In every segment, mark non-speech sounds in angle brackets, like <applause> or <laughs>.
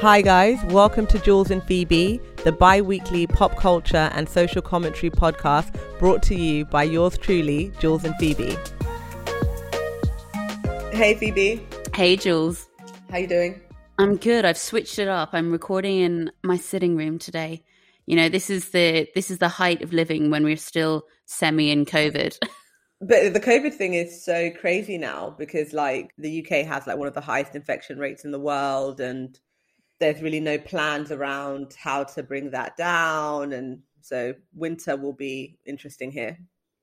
Hi, guys. Welcome to Jules and Phoebe, the bi weekly pop culture and social commentary podcast brought to you by yours truly, Jules and Phoebe. Hey, Phoebe. Hey, Jules. How you doing? I'm good. I've switched it up. I'm recording in my sitting room today. You know, this is the this is the height of living when we're still semi in COVID. <laughs> But the COVID thing is so crazy now because like the UK has like one of the highest infection rates in the world and there's really no plans around how to bring that down and so winter will be interesting here.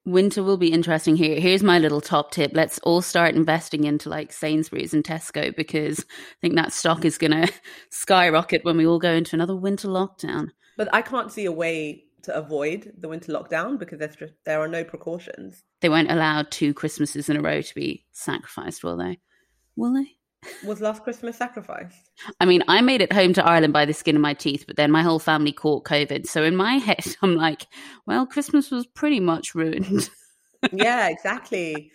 Winter will be interesting here. Here's my little top tip. Let's all start investing into like Sainsbury's and Tesco because I think that stock is going <laughs> to skyrocket when we all go into another winter lockdown. But I can't see a way to avoid the winter lockdown because there's just, there are no precautions. They won't allow two Christmases in a row to be sacrificed, will they? Will they? Was last Christmas sacrificed? I mean, I made it home to Ireland by the skin of my teeth, but then my whole family caught COVID. So in my head, <laughs> I'm like, well, Christmas was pretty much ruined. <laughs> yeah, exactly.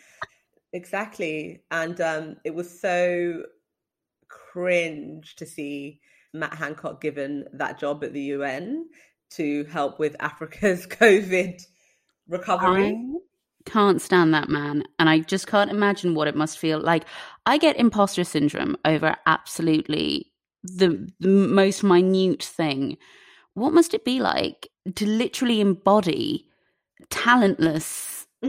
Exactly. And um, it was so cringe to see Matt Hancock given that job at the UN to help with Africa's <laughs> COVID recovery. I can't stand that man. And I just can't imagine what it must feel like. I get imposter syndrome over absolutely the, the most minute thing. What must it be like to literally embody talentless? <laughs>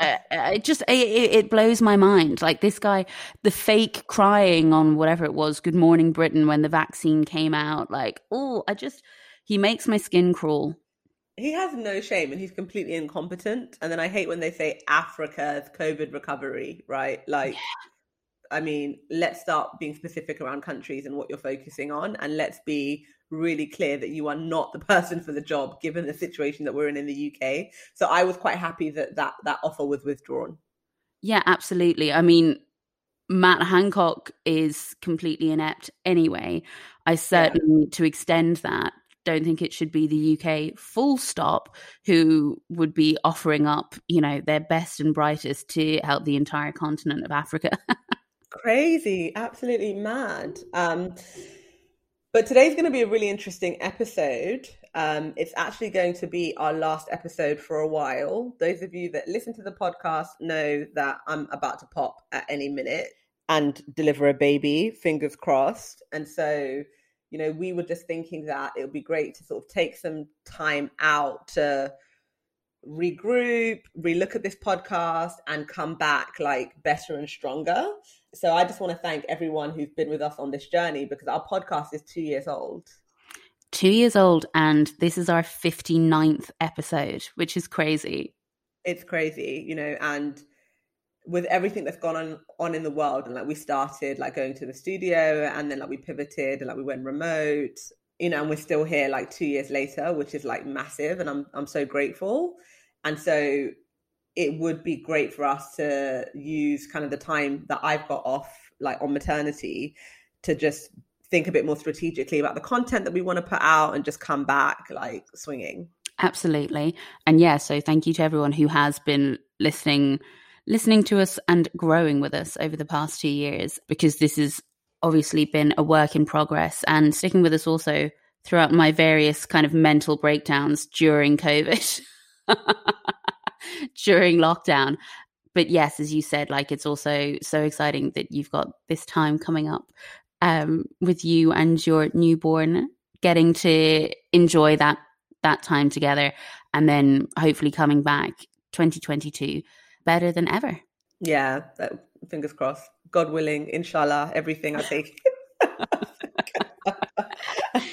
uh, it just it, it blows my mind. Like this guy, the fake crying on whatever it was, "Good Morning Britain" when the vaccine came out. Like, oh, I just he makes my skin crawl. He has no shame and he's completely incompetent. And then I hate when they say Africa's COVID recovery, right? Like, yeah. I mean, let's start being specific around countries and what you're focusing on. And let's be really clear that you are not the person for the job given the situation that we're in in the UK. So I was quite happy that that, that offer was withdrawn. Yeah, absolutely. I mean, Matt Hancock is completely inept anyway. I certainly, yeah. to extend that, don't think it should be the UK full stop who would be offering up, you know, their best and brightest to help the entire continent of Africa. <laughs> Crazy, absolutely mad. Um, but today's going to be a really interesting episode. Um, it's actually going to be our last episode for a while. Those of you that listen to the podcast know that I'm about to pop at any minute and deliver a baby, fingers crossed. And so you know, we were just thinking that it would be great to sort of take some time out to regroup, relook at this podcast, and come back like better and stronger. So I just want to thank everyone who's been with us on this journey because our podcast is two years old. Two years old, and this is our 59th episode, which is crazy. It's crazy, you know, and with everything that's gone on on in the world and like we started like going to the studio and then like we pivoted and like we went remote you know and we're still here like 2 years later which is like massive and I'm I'm so grateful. And so it would be great for us to use kind of the time that I've got off like on maternity to just think a bit more strategically about the content that we want to put out and just come back like swinging. Absolutely. And yeah so thank you to everyone who has been listening listening to us and growing with us over the past two years because this has obviously been a work in progress and sticking with us also throughout my various kind of mental breakdowns during COVID, <laughs> during lockdown. But yes, as you said, like it's also so exciting that you've got this time coming up um, with you and your newborn, getting to enjoy that that time together, and then hopefully coming back 2022 better than ever. Yeah, that, fingers crossed. God willing, inshallah, everything I take.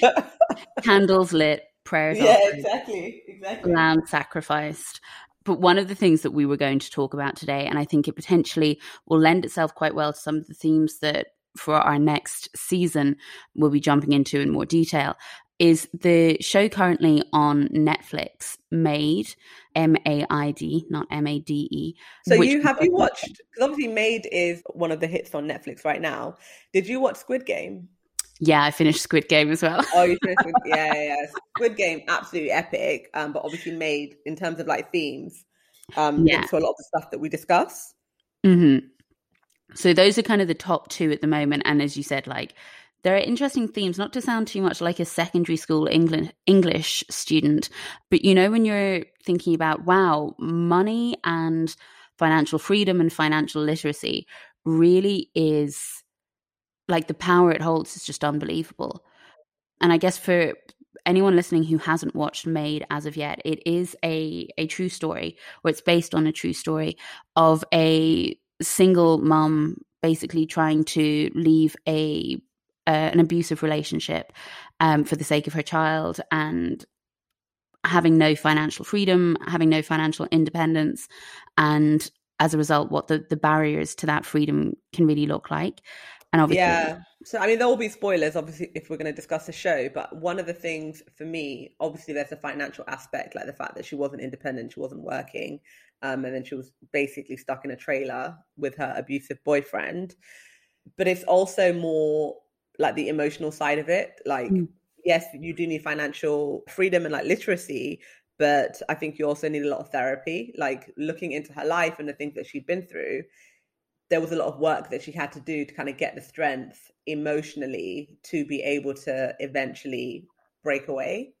<laughs> Candles lit, prayers. Yeah, offered, exactly, exactly. Lamb sacrificed. But one of the things that we were going to talk about today, and I think it potentially will lend itself quite well to some of the themes that for our next season we'll be jumping into in more detail, is the show currently on Netflix, Maid, M A I D, not M A D E. So you have you watched? Because obviously, Maid is one of the hits on Netflix right now. Did you watch Squid Game? Yeah, I finished Squid Game as well. oh, you finished? <laughs> Squid, yeah, yeah, yeah. Squid Game, absolutely epic. Um, but obviously, Maid in terms of like themes, um, yeah. to a lot of the stuff that we discuss. Mm-hmm. So those are kind of the top two at the moment, and as you said, like there are interesting themes, not to sound too much like a secondary school English English student, but you know when you're thinking about wow, money and financial freedom and financial literacy really is like the power it holds is just unbelievable. And I guess for anyone listening who hasn't watched Maid as of yet, it is a a true story, or it's based on a true story of a single mum basically trying to leave a an abusive relationship um, for the sake of her child and having no financial freedom, having no financial independence, and as a result, what the, the barriers to that freedom can really look like. And obviously, yeah. So, I mean, there will be spoilers, obviously, if we're going to discuss the show. But one of the things for me, obviously, there's a financial aspect, like the fact that she wasn't independent, she wasn't working, um, and then she was basically stuck in a trailer with her abusive boyfriend. But it's also more like the emotional side of it. Like, mm. yes, you do need financial freedom and like literacy, but I think you also need a lot of therapy. Like, looking into her life and the things that she'd been through there was a lot of work that she had to do to kind of get the strength emotionally to be able to eventually break away.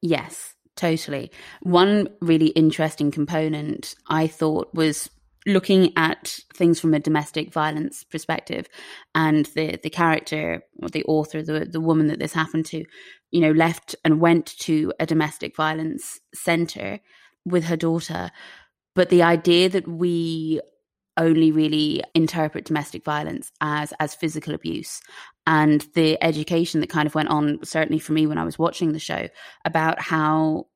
Yes, totally. One really interesting component I thought was looking at things from a domestic violence perspective and the the character or the author the the woman that this happened to you know left and went to a domestic violence center with her daughter. But the idea that we only really interpret domestic violence as as physical abuse and the education that kind of went on certainly for me when I was watching the show about how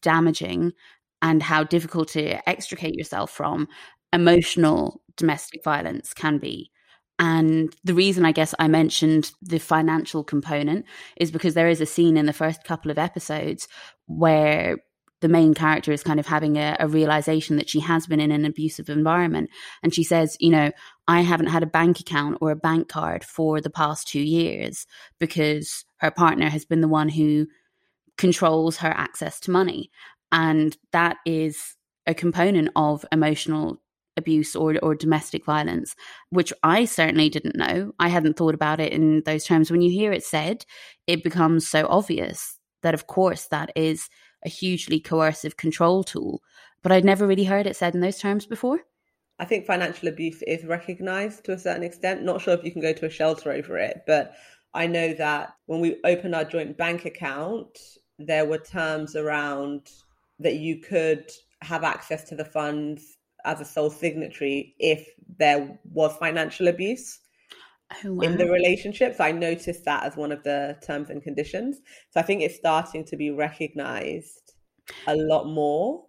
damaging and how difficult to extricate yourself from emotional domestic violence can be and the reason I guess I mentioned the financial component is because there is a scene in the first couple of episodes where the main character is kind of having a, a, realization that she has been in an abusive environment. And she says, you know, I haven't had a bank account or a bank card for the past two years because her partner has been the one who controls her access to money. And that is a component of emotional abuse or, or domestic violence, which I certainly didn't know. I hadn't thought about it in those terms. When you hear it said, it becomes so obvious that, of course, that is a hugely coercive control tool. But I'd never really heard it said in those terms before. I think financial abuse is recognized to a certain extent. Not sure if you can go to a shelter over it, but I know that when we opened our joint bank account, there were terms around that you could have access to the funds as a sole signatory if there was financial abuse oh, wow. in the relationship. So I noticed that as one of the terms and conditions. So I think it's starting to be recognized a lot more.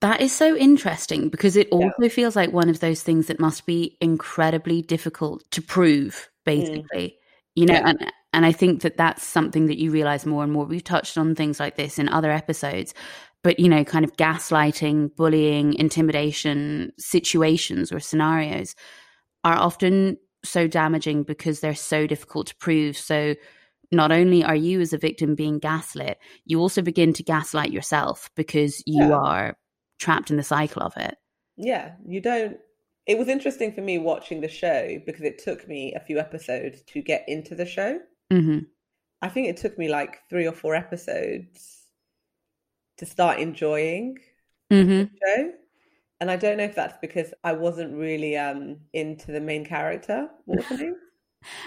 That is so interesting because it also yeah. feels like one of those things that must be incredibly difficult to prove, basically. Mm. You know, yeah. and and I think that that's something that you realize more and more. We've touched on things like this in other episodes, but you know, kind of gaslighting, bullying, intimidation situations or scenarios are often so damaging because they're so difficult to prove. So not only are you as a victim being gaslit, you also begin to gaslight yourself because you yeah. are trapped in the cycle of it. Yeah, you don't. It was interesting for me watching the show because it took me a few episodes to get into the show. Mm-hmm. I think it took me like three or four episodes to start enjoying mm-hmm. the show and I don't know if that's because I wasn't really um into the main character. What was her name?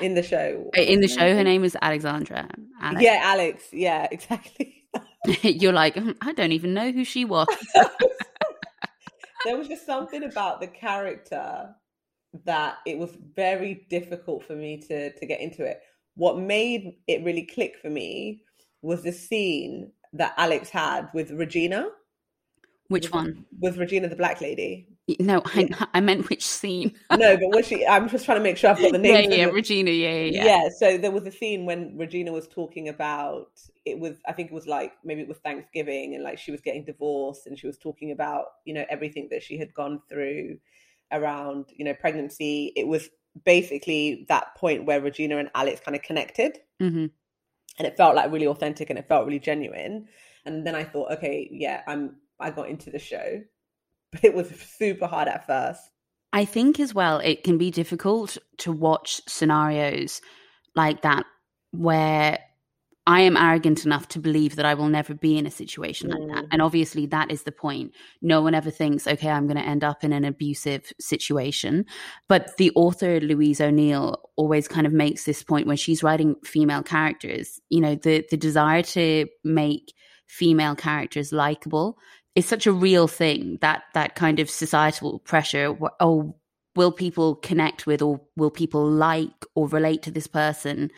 In the show. In the show, her name was Alexandra. Alex. Yeah, Alex. Yeah, <laughs> exactly. <laughs> You're like, hmm, I don't even know who she <laughs> was. there was just something about the character that it was very difficult for me to to get into it. What made it really click for me was the scene that Alex had with Regina. Which one? With Regina, the black lady. No, I, I meant which scene. <laughs> no, but was she? I'm just trying to make sure I've got the name. <laughs> Yeah, yeah, Regina. Yeah, yeah, yeah, yeah. So there was a scene when Regina was talking about it was. I think it was like maybe it was Thanksgiving, and like she was getting divorced, and she was talking about you know everything that she had gone through around you know pregnancy. It was basically that point where Regina and Alex kind of connected, mm-hmm. And it felt like really authentic, and it felt really genuine. And then I thought, okay, yeah, I'm I got into the show, <laughs> but it was super hard at first. I think as well, it can be difficult to watch scenarios like that where I am arrogant enough to believe that I will never be in a situation like that. Mm. And obviously, that is the point. No one ever thinks, okay, I'm going to end up in an abusive situation. But the author, Louise O'Neill, always kind of makes this point when she's writing female characters, you know, the, the desire to make female characters likable is such a real thing that that kind of societal pressure. Oh, will people connect with or will people like or relate to this person?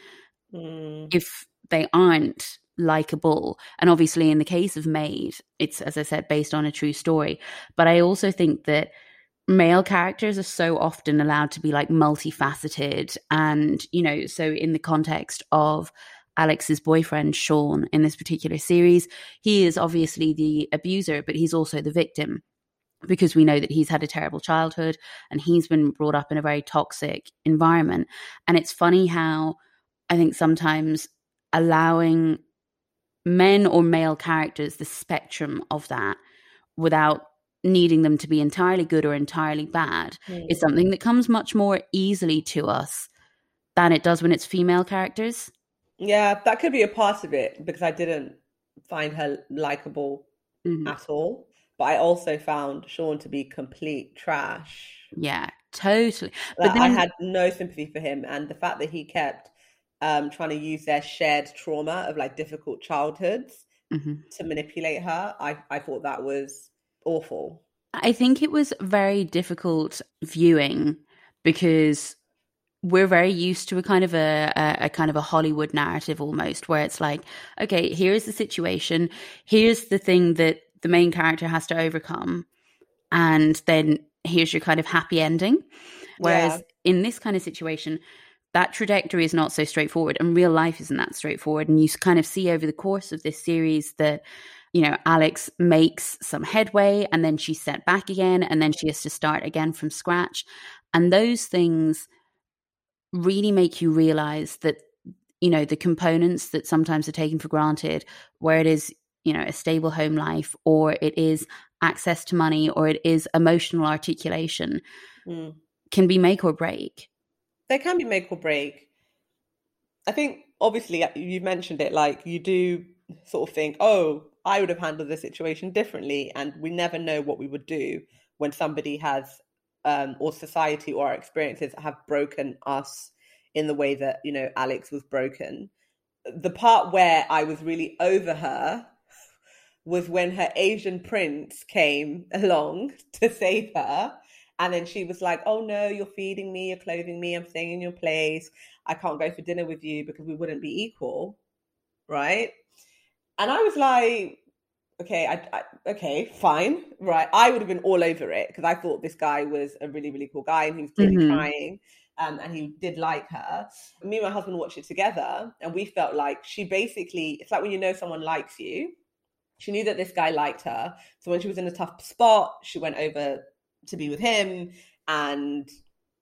Mm. if they aren't likable. And obviously, in the case of Maid, it's, as I said, based on a true story. But I also think that male characters are so often allowed to be like multifaceted. And, you know, so in the context of Alex's boyfriend, Sean, in this particular series, he is obviously the abuser, but he's also the victim because we know that he's had a terrible childhood and he's been brought up in a very toxic environment. And it's funny how I think sometimes allowing men or male characters the spectrum of that without needing them to be entirely good or entirely bad Mm. is something that comes much more easily to us than it does when it's female characters. Yeah, that could be a part of it because I didn't find her likable Mhm. at all. But I also found Sean to be complete trash. Yeah, totally. But Like, I had no sympathy for him, and the fact that he kept um, trying to use their shared trauma of like difficult childhoods Mhm. to manipulate her, I I thought that was awful. I think it was very difficult viewing because we're very used to a kind of a, a, a kind of a Hollywood narrative almost, where it's like, okay, here's the situation, here's the thing that the main character has to overcome, and then here's your kind of happy ending. Whereas Yeah. in this kind of situation, that trajectory is not so straightforward, and real life isn't that straightforward. And you kind of see over the course of this series that you know, Alex makes some headway and then she's sent back again and then she has to start again from scratch. And those things really make you realize that, you know, the components that sometimes are taken for granted, where it is, you know, a stable home life or it is access to money or it is emotional articulation, Mm. can be make or break. They can be make or break. I think obviously you mentioned it, like you do sort of think, oh, I would have handled the situation differently, and we never know what we would do when somebody has, um, or society or our experiences have broken us in the way that you know Alex was broken. The part where I was really over her was when her Asian prince came <laughs> along to save her. And then she was like, Oh no, you're feeding me, you're clothing me, I'm staying in your place. I can't go for dinner with you because we wouldn't be equal. Right. And I was like, Okay, I, I okay, fine. Right. I would have been all over it because I thought this guy was a really, really cool guy and he was clearly Mhm. trying. Um, and he did like her. Me and my husband watched it together, and we felt like she basically, it's like when you know someone likes you, she knew that this guy liked her. So when she was in a tough spot, she went over to be with him and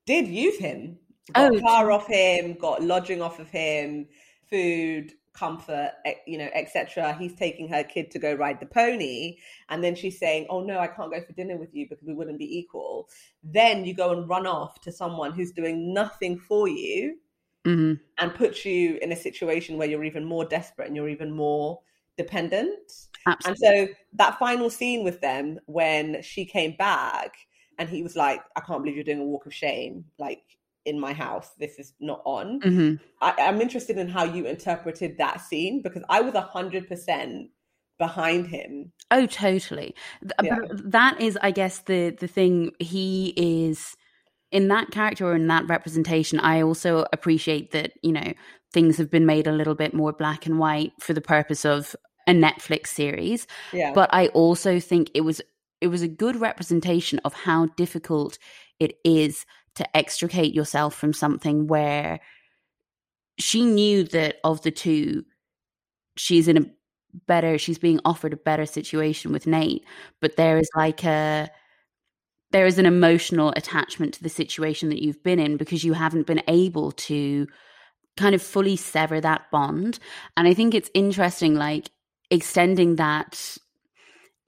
did use him. Got Oh, car off him, got lodging off of him, food, comfort, you know, etc. He's taking her kid to go ride the pony, and then she's saying, "Oh no, I can't go for dinner with you because we wouldn't be equal." Then you go and run off to someone who's doing nothing for you hmm and puts you in a situation where you're even more desperate and you're even more dependent. And so that final scene with them when she came back and he was like, I can't believe you're doing a walk of shame, like in my house. This is not on. hmm I, I'm interested in how you interpreted that scene because I was a hundred percent behind him. Oh, totally. Yeah. That is, I guess, the the thing. He is in that character or in that representation. I also appreciate that you know things have been made a little bit more black and white for the purpose of a Netflix series. Yeah. But I also think it was it was a good representation of how difficult it is to extricate yourself from something where she knew that of the two, she's in a better she's being offered a better situation with Nate but there is like a there is an emotional attachment to the situation that you've been in because you haven't been able to kind of fully sever that bond. And i think it's interesting like extending that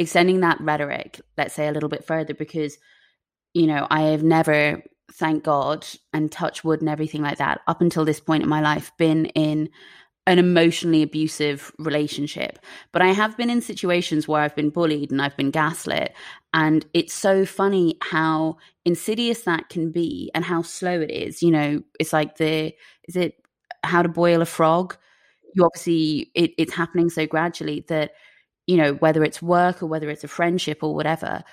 extending that rhetoric let's say a little bit further because you know i have never thank God, and touch wood and everything like that, up until this point in my life, been in an emotionally abusive relationship. But I have been in situations where I've been bullied and I've been gaslit. And it's so funny how insidious that can be and how slow it is. You know, it's like the, is it how to boil a frog? You obviously, it, it's happening so gradually that, you know, whether it's work or whether it's a friendship or whatever,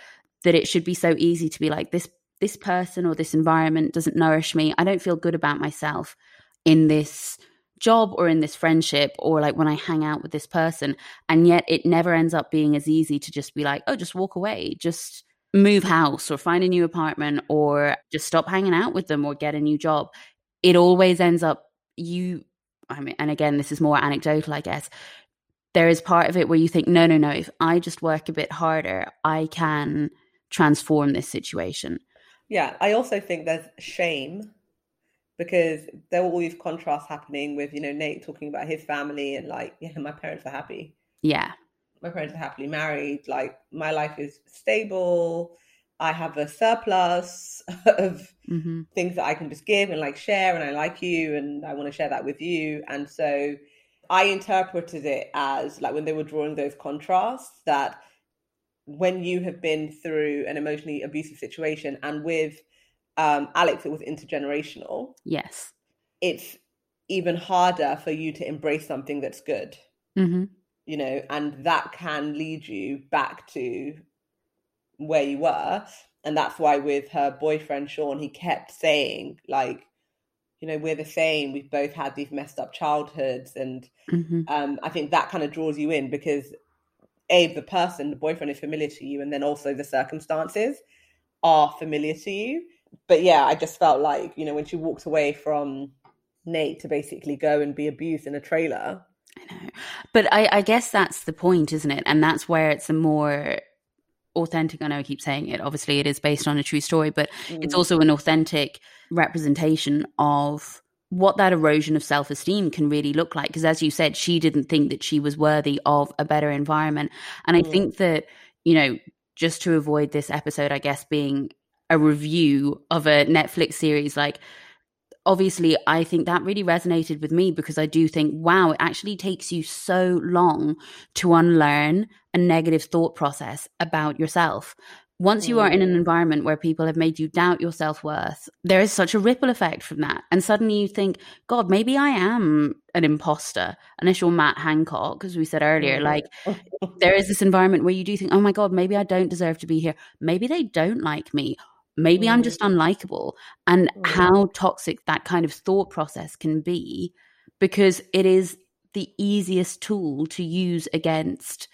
that it should be so easy to be like, this this person or this environment doesn't nourish me. I don't feel good about myself in this job or in this friendship or like when I hang out with this person. And yet it never ends up being as easy to just be like, oh, just walk away, just move house or find a new apartment or just stop hanging out with them or get a new job. It always ends up you I mean and again this is more anecdotal I guess. There is part of it where you think no no no if I just work a bit harder I can transform this situation. Yeah, I also think there's shame because there were all these contrasts happening with you know Nate talking about his family and like <laughs> yeah my parents are happy yeah my parents are happily married like my life is stable I have a surplus <laughs> of mm-hmm. things that I can just give and like share and I like you and I want to share that with you and so I interpreted it as like when they were drawing those contrasts that when you have been through an emotionally abusive situation and with um, Alex, it was intergenerational. Yes. It's even harder for you to embrace something that's good. Mm-hmm. You know, and that can lead you back to where you were. And that's why with her boyfriend, Sean, he kept saying, like, you know, we're the same. We've both had these messed up childhoods. And mm-hmm. um, I think that kind of draws you in because, A, the person, the boyfriend is familiar to you, and then also the circumstances are familiar to you but yeah, I just felt like, you know, when she walked away from Nate to basically go and be abused in a trailer. I know. But I, I guess that's the point, isn't it? And that's where it's a more authentic. I know I keep saying it. Obviously, it is based on a true story, but mm. it's also an authentic representation of what that erosion of self esteem can really look like. Because as you said, she didn't think that she was worthy of a better environment. And mm. I think that, you know, just to avoid this episode, I guess, being a review of a Netflix series, like obviously I think that really resonated with me because I do think, wow, it actually takes you so long to unlearn a negative thought process about yourself. Once you are in an mm. environment where people have made you doubt your self worth, there is such a ripple effect from that. And suddenly you think, God, maybe I am an imposter. Unless you're Matt Hancock, as we said earlier, like <laughs> there is this environment where you do think, oh my God, maybe I don't deserve to be here. Maybe they don't like me maybe mm. i'm just unlikable and mm. how toxic that kind of thought process can be because it is the easiest tool to use against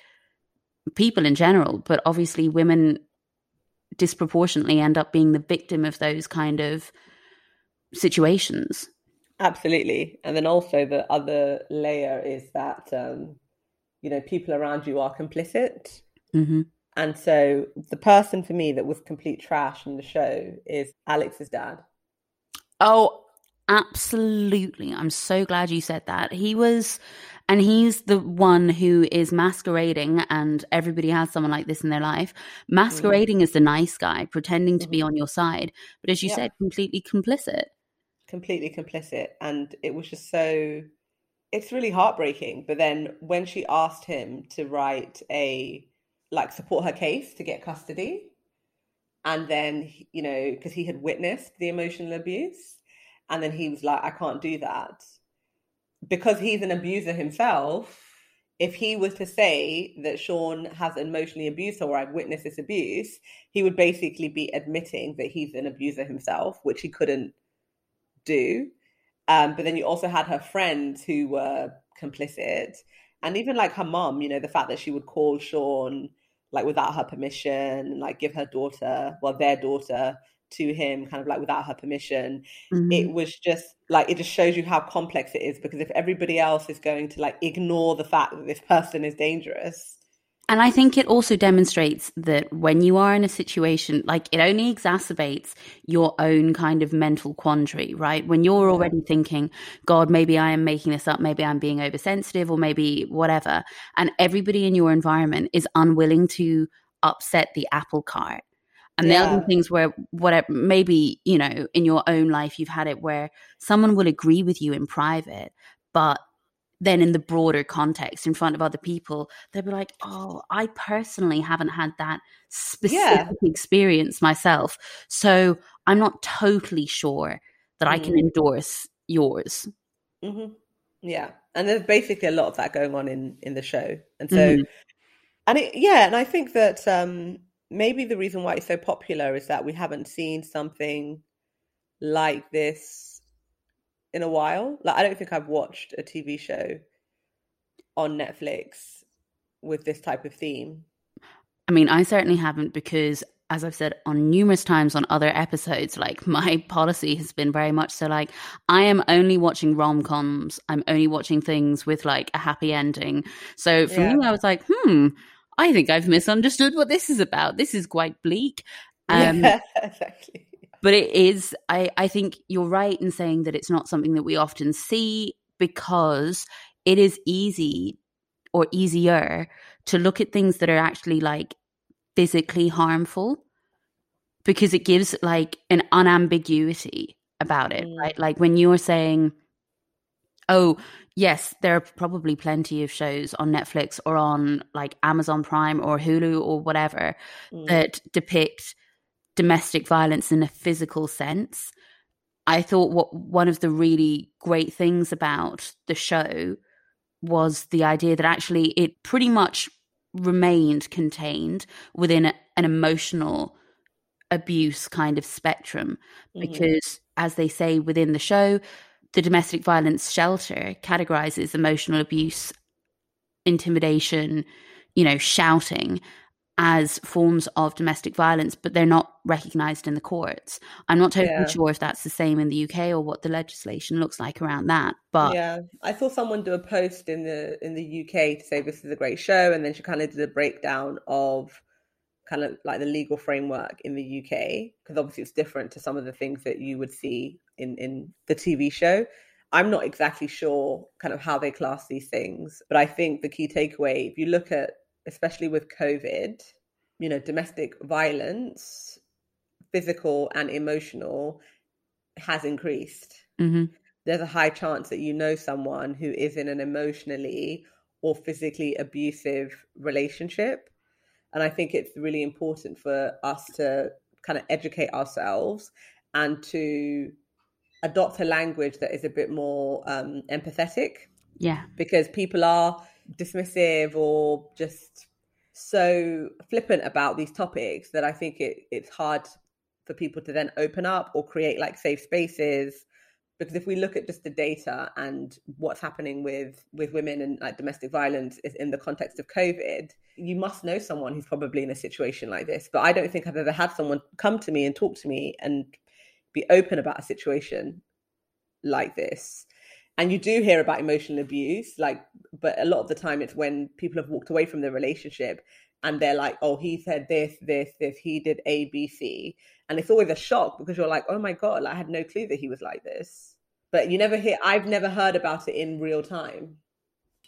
people in general but obviously women disproportionately end up being the victim of those kind of situations absolutely and then also the other layer is that um you know people around you are complicit mm-hmm. And so the person for me that was complete trash in the show is Alex's dad. Oh, absolutely. I'm so glad you said that. He was, and he's the one who is masquerading, and everybody has someone like this in their life, masquerading mm. as the nice guy, pretending to mm-hmm. be on your side. But as you yeah. said, completely complicit. Completely complicit. And it was just so, it's really heartbreaking. But then when she asked him to write a, like support her case to get custody. And then you know because he had witnessed the emotional abuse. And then he was like i can't do that. Because he's an abuser himself if he was to say that sean has emotionally abused her or i've witnessed this abuse he would basically be admitting that he's an abuser himself which he couldn't do. Um, but then you also had her friends who were complicit and even like her mom you know the fact that she would call sean like without her permission and like give her daughter, well, their daughter to him kind of like without her permission. Mm-hmm. It was just like it just shows you how complex it is because if everybody else is going to like ignore the fact that this person is dangerous, and I think it also demonstrates that when you are in a situation, like it only exacerbates your own kind of mental quandary, right? When you're already thinking, God, maybe I am making this up, maybe I'm being oversensitive, or maybe whatever. And everybody in your environment is unwilling to upset the apple cart. And yeah. there'll be things where whatever maybe, you know, in your own life you've had it where someone will agree with you in private, but then in the broader context in front of other people, they'd be like, Oh, I personally haven't had that specific yeah. experience myself. So I'm not totally sure that mm. I can mm. endorse yours. Mm-hmm. Yeah. And there's basically a lot of that going on in, in the show. And so, mm-hmm. and it, yeah, and I think that, um, maybe the reason why it's so popular is that we haven't seen something like this in a while. Like I don't think I've watched a TV show on Netflix with this type of theme. I mean, I certainly haven't because as I've said on numerous times on other episodes, like <laughs> my policy has been very much so like I am only watching rom coms. I'm only watching things with like a happy ending. So for yeah. me, I was like, hmm, I think I've misunderstood what this is about. This is quite bleak. <laughs> Um, yeah, <laughs> exactly. But it is, I, I think you're right in saying that it's not something that we often see because it is easy or easier to look at things that are actually like physically harmful because it gives like an unambiguity about it, mm. right? Like when you're saying, oh, yes, there are probably plenty of shows on Netflix or on like Amazon Prime or Hulu or whatever mm. that depict domestic violence in a physical sense. I thought what one of the really great things about the show was the idea that actually it pretty much remained contained within a, an emotional abuse kind of spectrum mm. because as they say within the show the domestic violence shelter categorizes emotional abuse, intimidation, you know, shouting as forms of domestic violence, but they're not recognized in the courts. I'm not totally yeah. sure if that's the same in the UK or what the legislation looks like around that. But yeah, I saw someone do a post in the in the UK to say this is a great show, and then she kind of did a breakdown of kind of like the legal framework in the UK because obviously it's different to some of the things that you would see in in the TV show. I'm not exactly sure kind of how they class these things, but I think the key takeaway, if you look at especially with COVID, you know, domestic violence, physical and emotional, has increased. Mm-hmm. There's a high chance that you know someone who is in an emotionally or physically abusive relationship. And I think it's really important for us to kind of educate ourselves and to adopt a language that is a bit more um, empathetic. Yeah. Because people are dismissive or just so flippant about these topics that I think it, it's hard for people to then open up or create like safe spaces. Because if we look at just the data and what's happening with with women and like domestic violence is in the context of covid you must know someone who's probably in a situation like this. But i don't think i've ever had someone come to me and talk to me and be open about a situation like this and you do hear about emotional abuse like but a lot of the time it's when people have walked away from the relationship and they're like oh he said this this this he did a b c and it's always a shock because you're like, oh my God, like, I had no clue that he was like this. But you never hear, I've never heard about it in real time.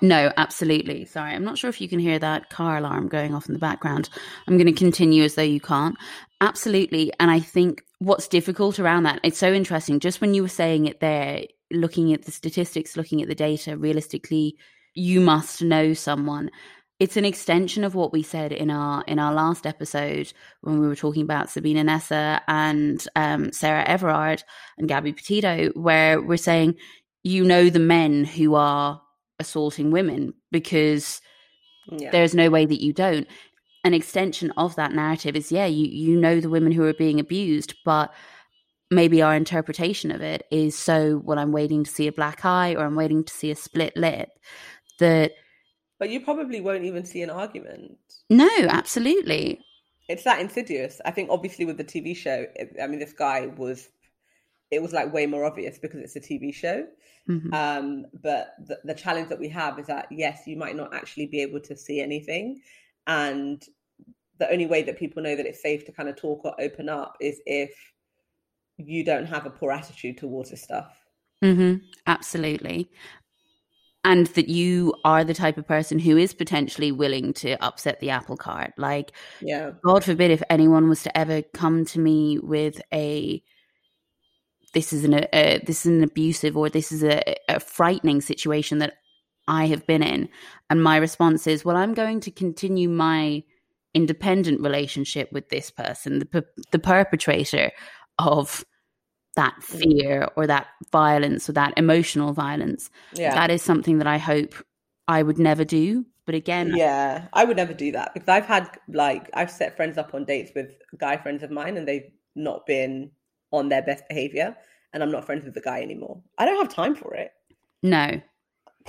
No, absolutely. Sorry, I'm not sure if you can hear that car alarm going off in the background. I'm going to continue as though you can't. Absolutely. And I think what's difficult around that, it's so interesting. Just when you were saying it there, looking at the statistics, looking at the data, realistically, you must know someone it's an extension of what we said in our in our last episode when we were talking about Sabina Nessa and um, Sarah Everard and Gabby Petito, where we're saying you know the men who are assaulting women because yeah. there's no way that you don't. An extension of that narrative is yeah, you you know the women who are being abused, but maybe our interpretation of it is so well I'm waiting to see a black eye or I'm waiting to see a split lip that but you probably won't even see an argument. No, absolutely. It's that insidious. I think obviously with the TV show, I mean, this guy was, it was like way more obvious because it's a TV show. Mm-hmm. Um, but the, the challenge that we have is that yes, you might not actually be able to see anything, and the only way that people know that it's safe to kind of talk or open up is if you don't have a poor attitude towards this stuff. Mm-hmm. Absolutely. and that you are the type of person who is potentially willing to upset the apple cart like yeah god forbid if anyone was to ever come to me with a this is an a, this is an abusive or this is a, a frightening situation that i have been in and my response is well i'm going to continue my independent relationship with this person the, the perpetrator of that mm. fear or that violence or that emotional violence. Yeah. That is something that I hope I would never do. But again, yeah, I would never do that because I've had like I've set friends up on dates with guy friends of mine and they've not been on their best behavior and I'm not friends with the guy anymore. I don't have time for it. No.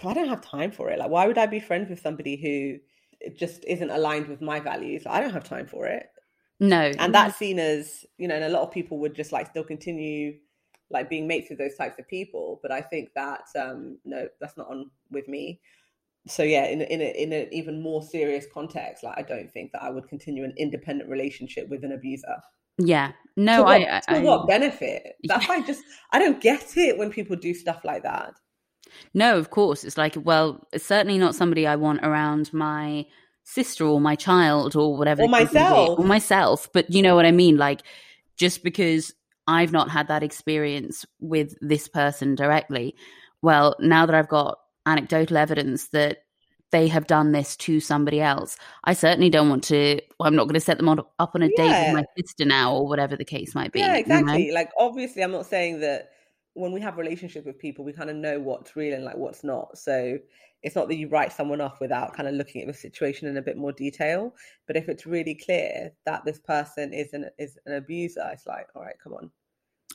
I don't have time for it. Like why would I be friends with somebody who just isn't aligned with my values? I don't have time for it. No. And that's seen as, you know, and a lot of people would just like still continue like being mates with those types of people. But I think that um no, that's not on with me. So yeah, in in a, in an even more serious context, like I don't think that I would continue an independent relationship with an abuser. Yeah. No, to what, I, I, what benefit? <laughs> That's yeah. just I don't get it when people do stuff like that. No, of course. It's like, well, it's certainly not somebody I want around my sister or my child or whatever or myself. Or myself. But you know what i mean? Like just because i've not had that experience with this person directly well now that i've got anecdotal evidence that they have done this to somebody else i certainly don't want to well, i'm not going to set them on, up on a yeah. date with my sister now or whatever the case might be yeah exactly you know? like obviously i'm not saying that when we have relationships with people we kind of know what's real and like what's not so it's not that you write someone off without kind of looking at the situation in a bit more detail. But if it's really clear that this person is an is an abuser, it's like, all right, come on.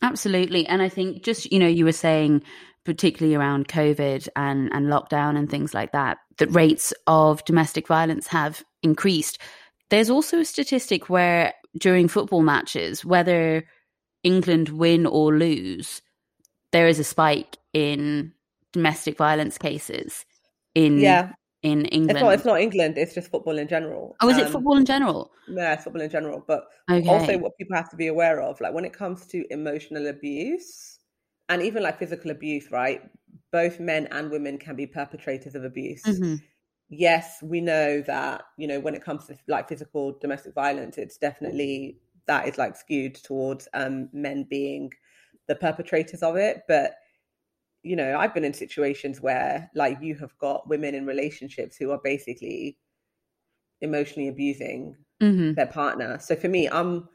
Absolutely. And I think just, you know, you were saying particularly around COVID and, and lockdown and things like that, that rates of domestic violence have increased. There's also a statistic where during football matches, whether England win or lose, there is a spike in domestic violence cases in yeah in England. It's not, it's not England. It's just football in general. Oh, is um, it football in general? Yeah, it's football in general. But okay. also, what people have to be aware of, like when it comes to emotional abuse and even like physical abuse, right? Both men and women can be perpetrators of abuse. Mm-hmm. Yes, we know that you know when it comes to like physical domestic violence, it's definitely that is like skewed towards um, men being the perpetrators of it, but you know, I've been in situations where like you have got women in relationships who are basically emotionally abusing mm-hmm. their partner. So for me, I'm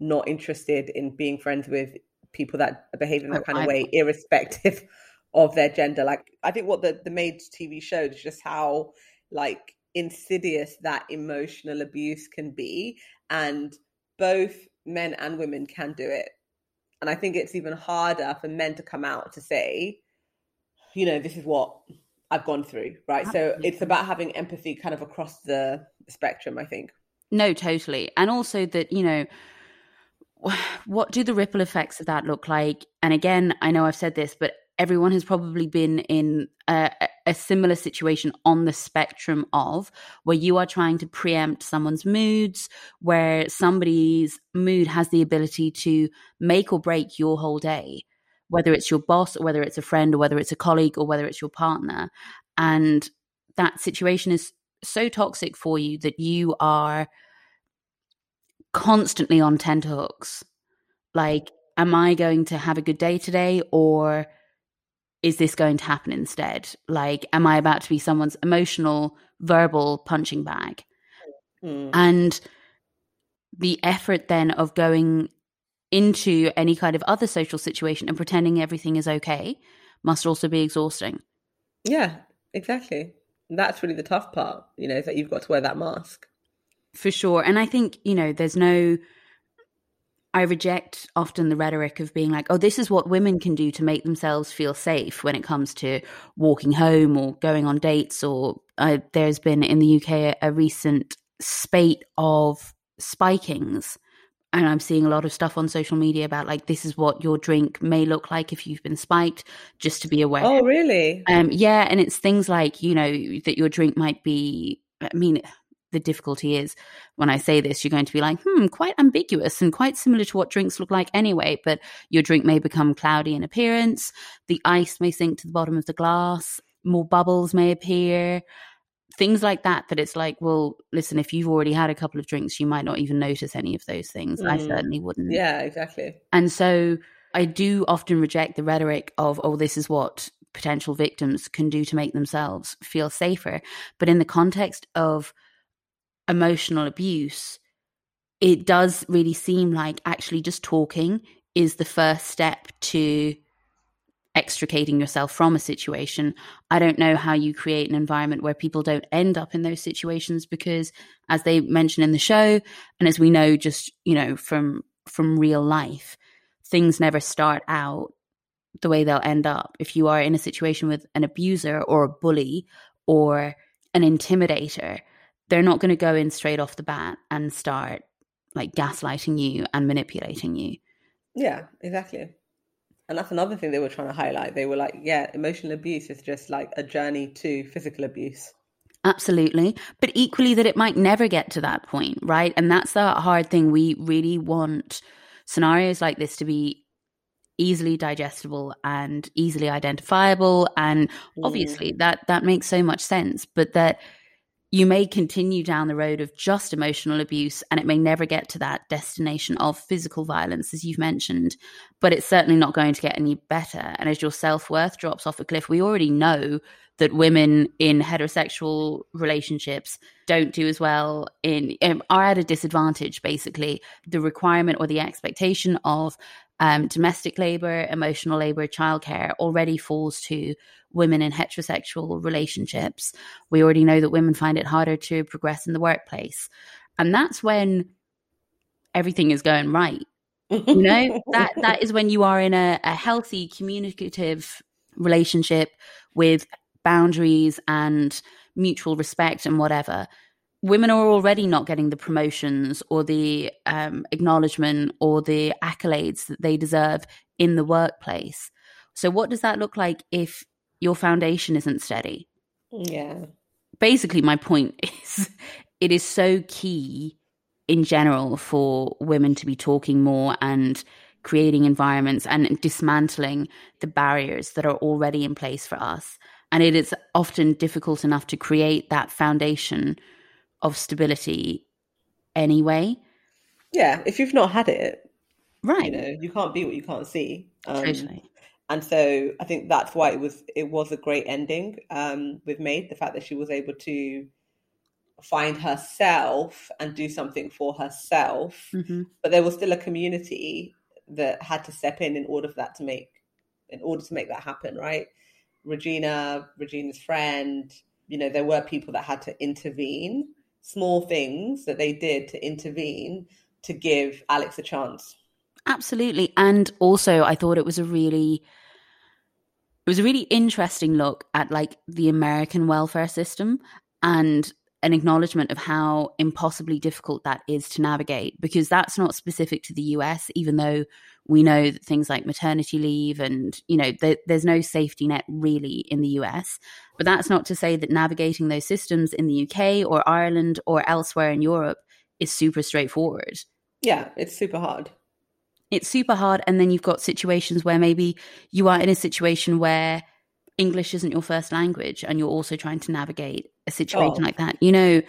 not interested in being friends with people that behave in that oh, kind of I... way, irrespective <laughs> of their gender. Like I think what the the Maids TV showed is just how like insidious that emotional abuse can be, and both men and women can do it. And I think it's even harder for men to come out to say, you know, this is what I've gone through, right? Absolutely. So it's about having empathy kind of across the spectrum, I think. No, totally. And also that, you know, what do the ripple effects of that look like? And again, I know I've said this, but everyone has probably been in a, a, similar situation on the spectrum of where you are trying to preempt someone's moods, where somebody's mood has the ability to make or break your whole day whether it's your boss or whether it's a friend or whether it's a colleague or whether it's your partner. And that situation is so toxic for you that you are constantly on tenterhooks. Like, am I going to have a good day today or is this going to happen instead? Like, am I about to be someone's emotional, verbal punching bag? Mm. And the effort then of going into any kind of other social situation and pretending everything is okay must also be exhausting. Yeah, exactly. That's really the tough part, you know, is that you've got to wear that mask. For sure. And I think, you know, there's no I reject often the rhetoric of being like, oh, this is what women can do to make themselves feel safe when it comes to walking home or going on dates. Or uh, there's been in the UK a, a recent spate of spikings and I'm seeing a lot of stuff on social media about like this is what your drink may look like if you've been spiked, just to be aware. Oh, really? Um, yeah, and it's things like you know that your drink might be. I mean, the difficulty is when I say this, you're going to be like, hmm, quite ambiguous and quite similar to what drinks look like anyway. But your drink may become cloudy in appearance. The ice may sink to the bottom of the glass. more bubbles may appear things like that that it's like well listen if you've already had a couple of drinks you might not even notice any of those things mm. i certainly wouldn't yeah exactly and so i do often reject the rhetoric of oh this is what potential victims can do to make themselves feel safer but in the context of emotional abuse it does really seem like actually just talking is the first step to extricating yourself from a situation. I don't know how you create an environment where people don't end up in those situations because as they mention in the show and as we know just, you know, from from real life, things never start out the way they'll end up. If you are in a situation with an abuser or a bully or an intimidator, they're not going to go in straight off the bat and start like gaslighting you and manipulating you. Yeah, exactly. And that's another thing they were trying to highlight. They were like, yeah, emotional abuse is just like a journey to physical abuse. Absolutely. But equally, that it might never get to that point, right? And that's the hard thing. We really want scenarios like this to be easily digestible and easily identifiable and mm. obviously mm. that that makes so much sense but that you may continue down the road of just emotional abuse and it may never get to that destination of physical violence, as you've mentioned, but it's certainly not going to get any better. And as your self worth drops off a cliff, we already know that women in heterosexual relationships don't do as well in um, are at a disadvantage basically the requirement or the expectation of um, domestic labor emotional labor childcare already falls to women in heterosexual relationships. We already know that women find it harder to progress in the workplace. And that's when everything is going right. you know, that that is when you are in a, a healthy communicative relationship with boundaries and mutual respect and whatever women are already not getting the promotions or the um, acknowledgement or the accolades that they deserve in the workplace. So, what does that look like if your foundation isn't steady. Yeah. Basically, my point <laughs> is it is so key in general for women to be talking more and creating environments and dismantling the barriers that are already in place for us. And it is often difficult enough to create that foundation of stability anyway. Yeah, if you've not had it, right? You know, you can't be what you can't see. Um, totally and so I think that's why it was it was a great ending um, with Maid. The fact that she was able to find herself and do something for herself, mm-hmm. but there was still a community that had to step in in order for that to make in order to make that happen. Right, Regina, Regina's friend. You know, there were people that had to intervene. Small things that they did to intervene to give Alex a chance. Absolutely. And also I thought it was a really it was a really interesting look at like the American welfare system and an acknowledgement of how impossibly difficult that is to navigate because that's not specific to the US, even though we know that things like maternity leave and, you know, there's no safety net really in the US. But that's not to say that navigating those systems in the UK or Ireland or elsewhere in Europe is super straightforward. Yeah, it's super hard it's super hard. And then you've got situations where maybe you are in a situation where English isn't your first language and you're also trying to navigate a situation oh. like that. You know,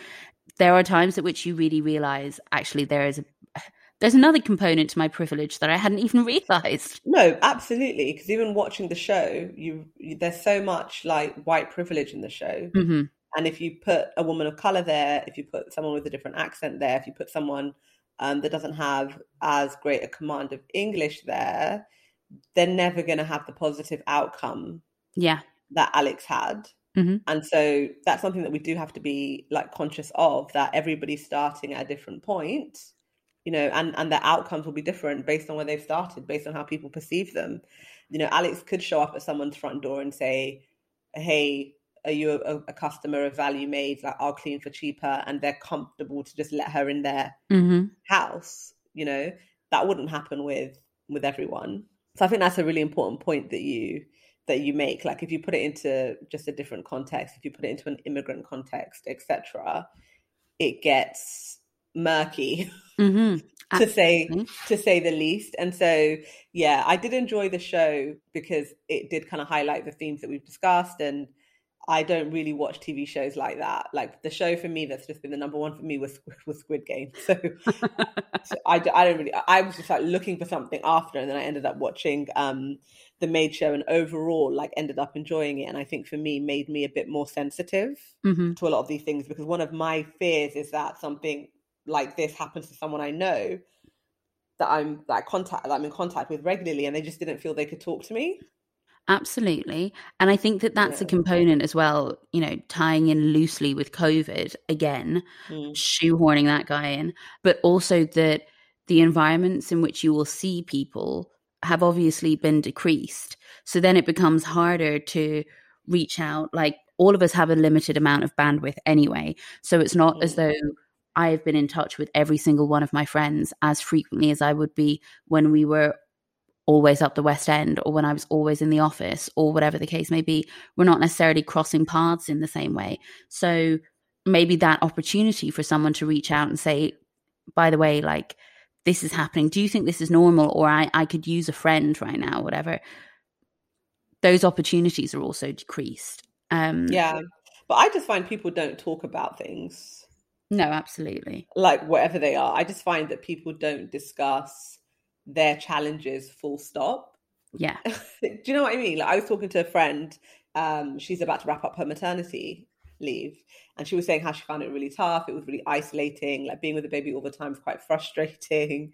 there are times at which you really realize actually there is a there's another component to my privilege that I hadn't even realized. No, absolutely. Because even watching the show, you, you, there's so much like white privilege in the show, mm-hmm. and if you put a woman of color there, if you put someone with a different accent there, if you put someone um, that doesn't have as great a command of English there, they're never going to have the positive outcome. Yeah, that Alex had. Mm-hmm. And so that's something that we do have to be like conscious of that everybody's starting at a different point, you know, and, and their outcomes will be different based on where they've started, based on how people perceive them. You know, Alex could show up at someone's front door and say, Hey, are you a, a, customer of Value Maid like i'll clean for cheaper and they're comfortable to just let her in their mm-hmm. house you know that wouldn't happen with with everyone so i think that's a really important point that you that you make like if you put it into just a different context if you put it into an immigrant context etc it gets murky mm-hmm. <laughs> to say to say the least and so yeah i did enjoy the show because it did kind of highlight the themes that we've discussed and I don't really watch TV shows like that. Like the show for me that's just been the number one for me was was Squid Game. <laughs> So, so I, I don't really. I was just like looking for something after, and then I ended up watching um, the Maid Show, and overall, like ended up enjoying it. And I think for me, made me a bit more sensitive Mhm. to a lot of these things because one of my fears is that something like this happens to someone I know that I'm that contact that I'm in contact with regularly, and they just didn't feel they could talk to me. Absolutely. And I think that that's a component as well, you know, tying in loosely with COVID again, Mm. shoehorning that guy in, but also that the environments in which you will see people have obviously been decreased. So then it becomes harder to reach out. Like all of us have a limited amount of bandwidth anyway. So it's not as Mm. though I have been in touch with every single one of my friends as frequently as I would be when we were always up the West End or when I was always in the office or whatever the case may be. We're not necessarily crossing paths in the same way. So maybe that opportunity for someone to reach out and say, by the way, like, this is happening. Do you think this is normal? Or I, I could use a friend right now, whatever. Those opportunities are also decreased. Um, Yeah, but I just find people don't talk about things No, absolutely. like whatever they are. I just find that people don't discuss their challenges full stop. Yeah. <laughs> Do you know what I mean? Like I was talking to a friend, um, she's about to wrap up her maternity leave, and she was saying how she found it really tough. It was really isolating, like being with the baby all the time is quite <laughs> frustrating.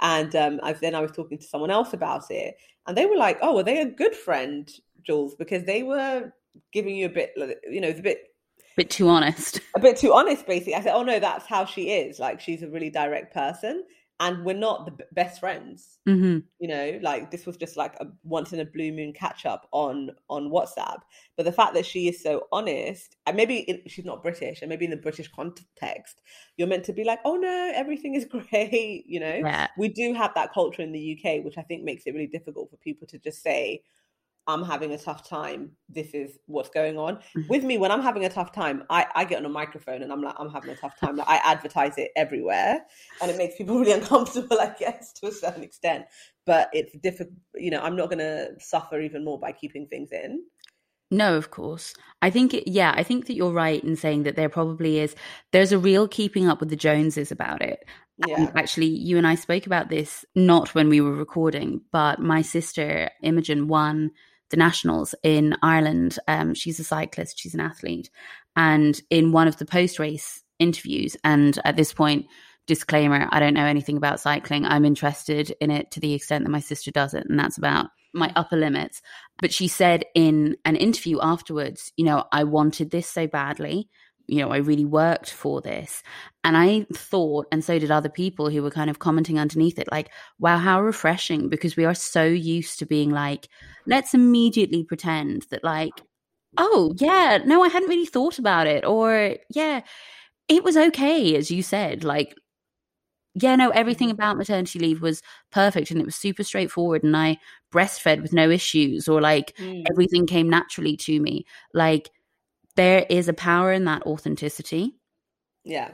And um, I, then I was talking to someone else about it, and they were like, "Oh, were they a good friend, Jules? Because they were giving you a bit, you know, it's a bit Bit too honest. a bit too honest, basically. I said, "Oh no, that's how she is. Like she's a really direct person, and we're not the b- best friends. hmm You know, like this was just like a once in a blue moon catch up on on WhatsApp. But the fact that she is so honest, and maybe it, she's not British, and maybe in the British context, you're meant to be like, "Oh no, everything is <laughs> great." You know, Yeah. we do have that culture in the UK, which I think makes it really difficult for people to just say, I'm having a tough time. This is what's going on. Mhm. With me, when I'm having a tough time, I, I get on a microphone and I'm like, I'm having a tough time. Like, I advertise it everywhere and it makes people <laughs> really uncomfortable, I guess, to a certain extent. But it's difficult, you know, I'm not going to suffer even more by keeping things in. No, of course. I think, it, yeah, I think that you're right in saying that there probably is, there's a real keeping up with the Joneses about it. Yeah. And actually, you and I spoke about this not when we were recording, but my sister Imogen won the nationals in Ireland. Um, she's a cyclist, she's an athlete. And in one of the post race interviews, and at this point, disclaimer I don't know anything about cycling. I'm interested in it to the extent that my sister does it, and that's about my upper limits. But she said in an interview afterwards, you know, I wanted this so badly. You know, I really worked for this. And I thought, and so did other people who were kind of commenting underneath it, like, wow, how refreshing, because we are so used to being like, let's immediately pretend that, like, oh, yeah, no, I hadn't really thought about it. Or, yeah, it was okay, as you said. Like, yeah, no, everything about maternity leave was perfect and it was super straightforward. And I breastfed with no issues, or like, Mm. everything came naturally to me. Like, there is a power in that authenticity. Yeah,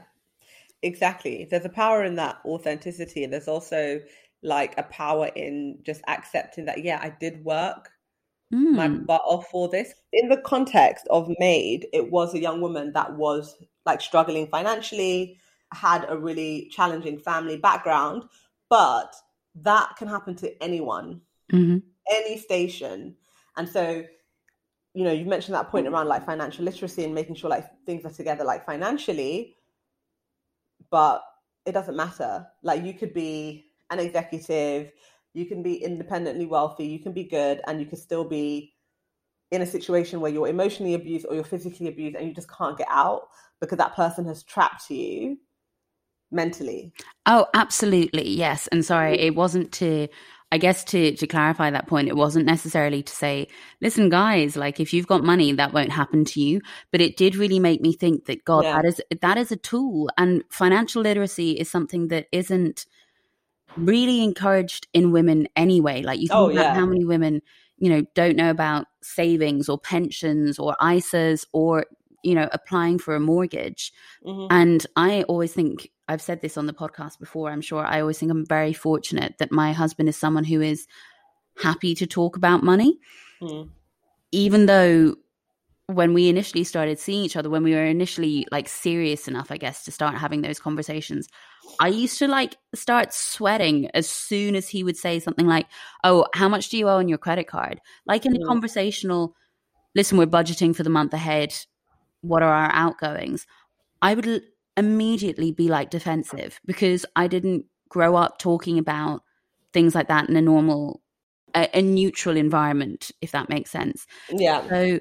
exactly. There's a power in that authenticity. And there's also like a power in just accepting that, yeah, I did work my Mm. butt off for this. In the context of Maid, it was a young woman that was like struggling financially, had a really challenging family background, but that can happen to anyone, Mhm. any station. And so, you know, you've mentioned that point around like mm-hmm. financial literacy and making sure like things are together like financially, but it doesn't matter. Like you could be an executive, you can be independently wealthy, you can be good, and you can still be in a situation where you're emotionally abused or you're physically abused and you just can't get out because that person has trapped you mentally. Oh, absolutely. Yes. And sorry, mm-hmm. it wasn't to I guess to to clarify that point, it wasn't necessarily to say, listen, guys, like if you've got money, that won't happen to you. But it did really make me think that God, Yeah. that is that is a tool. And financial literacy is something that isn't really encouraged in women anyway. Like you think Oh, about yeah. how many women, you know, don't know about savings or pensions or ISAs or, you know, applying for a mortgage. Mhm. And I always think, I've said this on the podcast before, I'm sure, I always think I'm very fortunate that my husband is someone who is happy to talk about money, Mm. even though when we initially started seeing each other, when we were initially like serious enough, I guess, to start having those conversations, I used to like start sweating as soon as he would say something like, Oh, how much do you owe on your credit card? Like in mm. a conversational, listen, we're budgeting for the month ahead. What are our outgoings? I would immediately be like defensive because I didn't grow up talking about things like that in a normal, a, a neutral environment, if that makes sense. Yeah. So,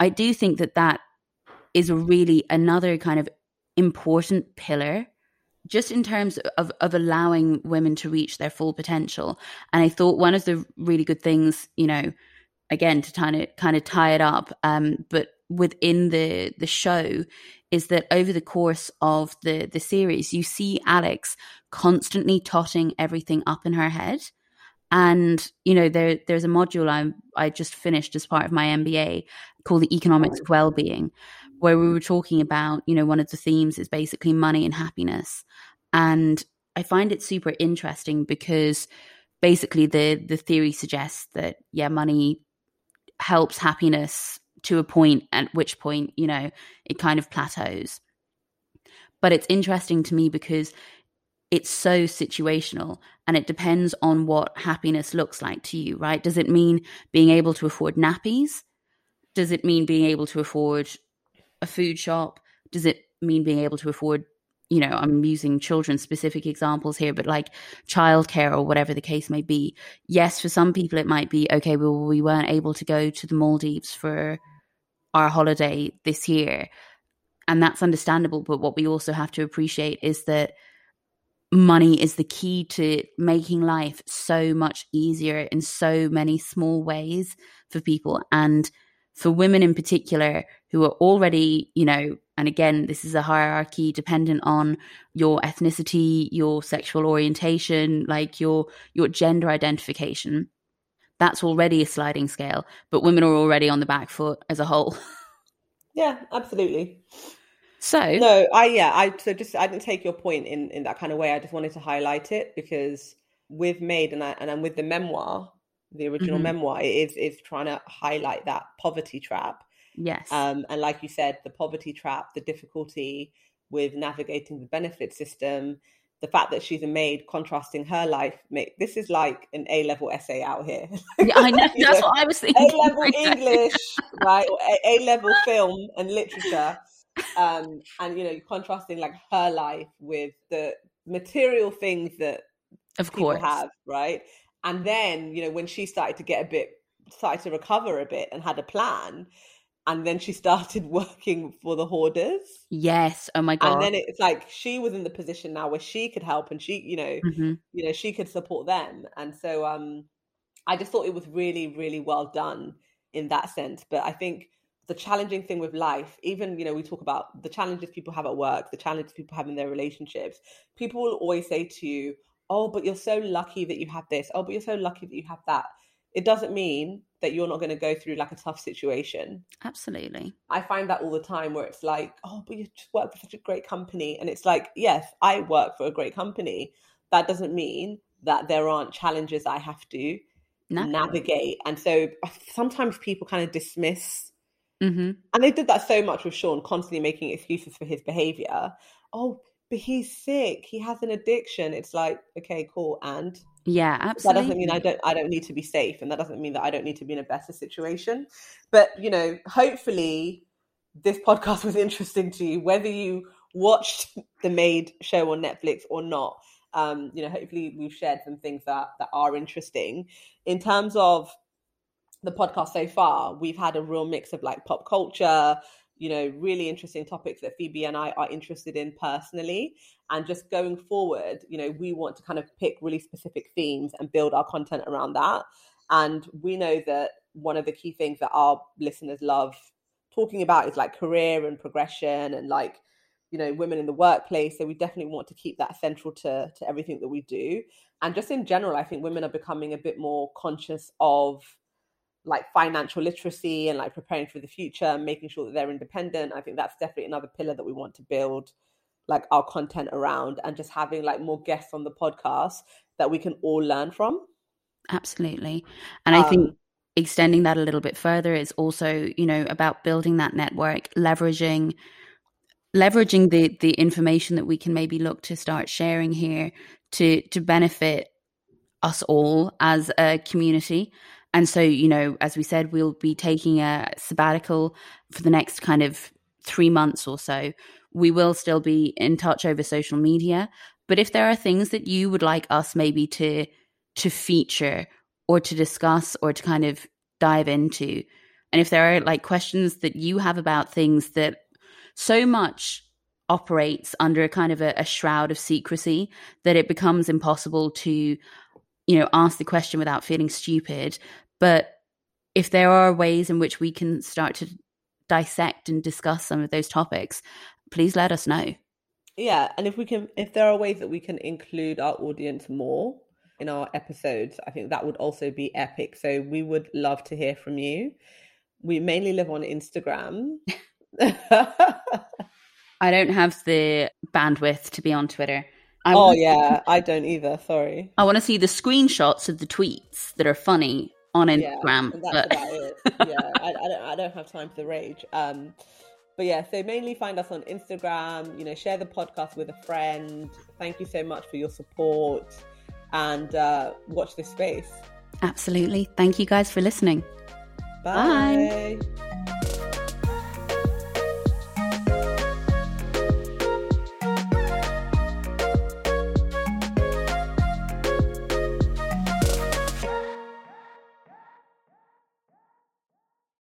I do think that that is really another kind of important pillar just in terms of, of allowing women to reach their full potential. And I thought one of the really good things, you know, again to kind of kind of tie it up, um, but within the the show is that over the course of the the series, you see Alex constantly totting everything up in her head. And you know, there there's a module I I just finished as part of my MBA called the Economics of well-being where we were talking about you know one of the themes is basically money and happiness, and I find it super interesting because basically the the theory suggests that yeah, money helps happiness to a point at which point you know it kind of plateaus. But it's interesting to me because it's so situational and it depends on what happiness looks like to you, right? Does it mean being able to afford nappies? Does it mean being able to afford a food shop? Does it mean being able to afford, you know, I'm using children specific examples here, but like childcare or whatever the case may be. Yes, for some people it might be, okay, well, we weren't able to go to the Maldives for our holiday this year. And that's understandable. But what we also have to appreciate is that money is the key to making life so much easier in so many small ways for people and for women in particular who are already you know and again this is a hierarchy dependent on your ethnicity your sexual orientation like your your gender identification that's already a sliding scale but women are already on the back foot as a whole <laughs> yeah absolutely so no, I yeah, I so just I didn't take your point in in that kind of way. I just wanted to highlight it because with Maid and I and I'm with the memoir, the original mm-hmm. memoir, it is is trying to highlight that poverty trap. Yes. Um, and like you said, the poverty trap, the difficulty with navigating the benefit system, the fact that she's a maid, contrasting her life. Mate, this is like an A level essay out here. <laughs> yeah, I know. That's know, what I was thinking. A level <laughs> English, right? A level <laughs> film and literature um, and you know, contrasting like her life with the material things that of course have, right? And then you know, when she started to get a bit, started to recover a bit and had a plan, and then she started <laughs> working for the hoarders. Yes. Oh my god. And then it's like she was in the position now where she could help and she, you know, mm-hmm. you know, she could support them. And so um I just thought it was really, really well done in that sense. But I think the challenging thing with life, even, you know, we talk about the challenges people have at work, the challenges people have in their relationships. People will always say to you, Oh, but you're so lucky that you have this. Oh, but you're so lucky that you have that. It doesn't mean that you're not going to go through like a tough situation. Absolutely. I find that all the time where it's like, oh, but you just work for such a great company. And it's like, yes, I work for a great company. That doesn't mean that there aren't challenges I have to navigate. And so sometimes people kind of dismiss Mm-hmm. And they did that so much with Sean, constantly making excuses for his behavior. Oh, but he's sick. He has an addiction. It's like, okay, cool. And yeah, absolutely. That doesn't mean I don't I don't need to be safe, and that doesn't mean that I don't need to be in a better situation. But you know, hopefully, this podcast <laughs> was interesting to you, whether you watched the Maid show on Netflix or not. Um, you know, hopefully, we've shared some things that that are interesting in terms of the podcast so far, we've had a real mix of like pop culture, you know, really interesting topics that Phoebe and I are interested in personally. And just going forward, you know, we want to kind of pick really specific themes and build our content around that. And we know that one of the key things that our listeners love talking about is like career and progression and like, you know, women in the workplace. So we definitely want to keep that central to, to everything that we do. And just in general, I think women are becoming a bit more conscious of like financial literacy and like preparing for the future and making sure that they're independent i think that's definitely another pillar that we want to build like our content around and just having like more guests on the podcast that we can all learn from absolutely and i um, think extending that a little bit further is also, you know, about building that network, leveraging leveraging the the information that we can maybe look to start sharing here to to benefit us all as a community. And so, you know, as we said, we'll be taking a sabbatical for the next kind of three months or so. We will still be in touch over social media. But if there are things that you would like us maybe to to feature or to discuss or to kind of dive into, and if there are like questions that you have about things that so much operates under a kind of a, a shroud of secrecy that it becomes impossible to you know ask the question without feeling stupid but if there are ways in which we can start to dissect and discuss some of those topics please let us know yeah and if we can if there are ways that we can include our audience more in our episodes i think that would also be epic so we would love to hear from you we mainly live on instagram <laughs> I don't have the bandwidth to be on Twitter. I oh yeah, I don't either. Sorry. I want to see the screenshots of the tweets that are funny on Instagram. Yeah, that's but... about it. Yeah, I, I, don't. I don't have time for the rage. Um, but yeah, so mainly find us on Instagram. You know, share the podcast with a friend. Thank you so much for your support, and uh, watch this space. Absolutely. Thank you guys for listening. Bye. Bye.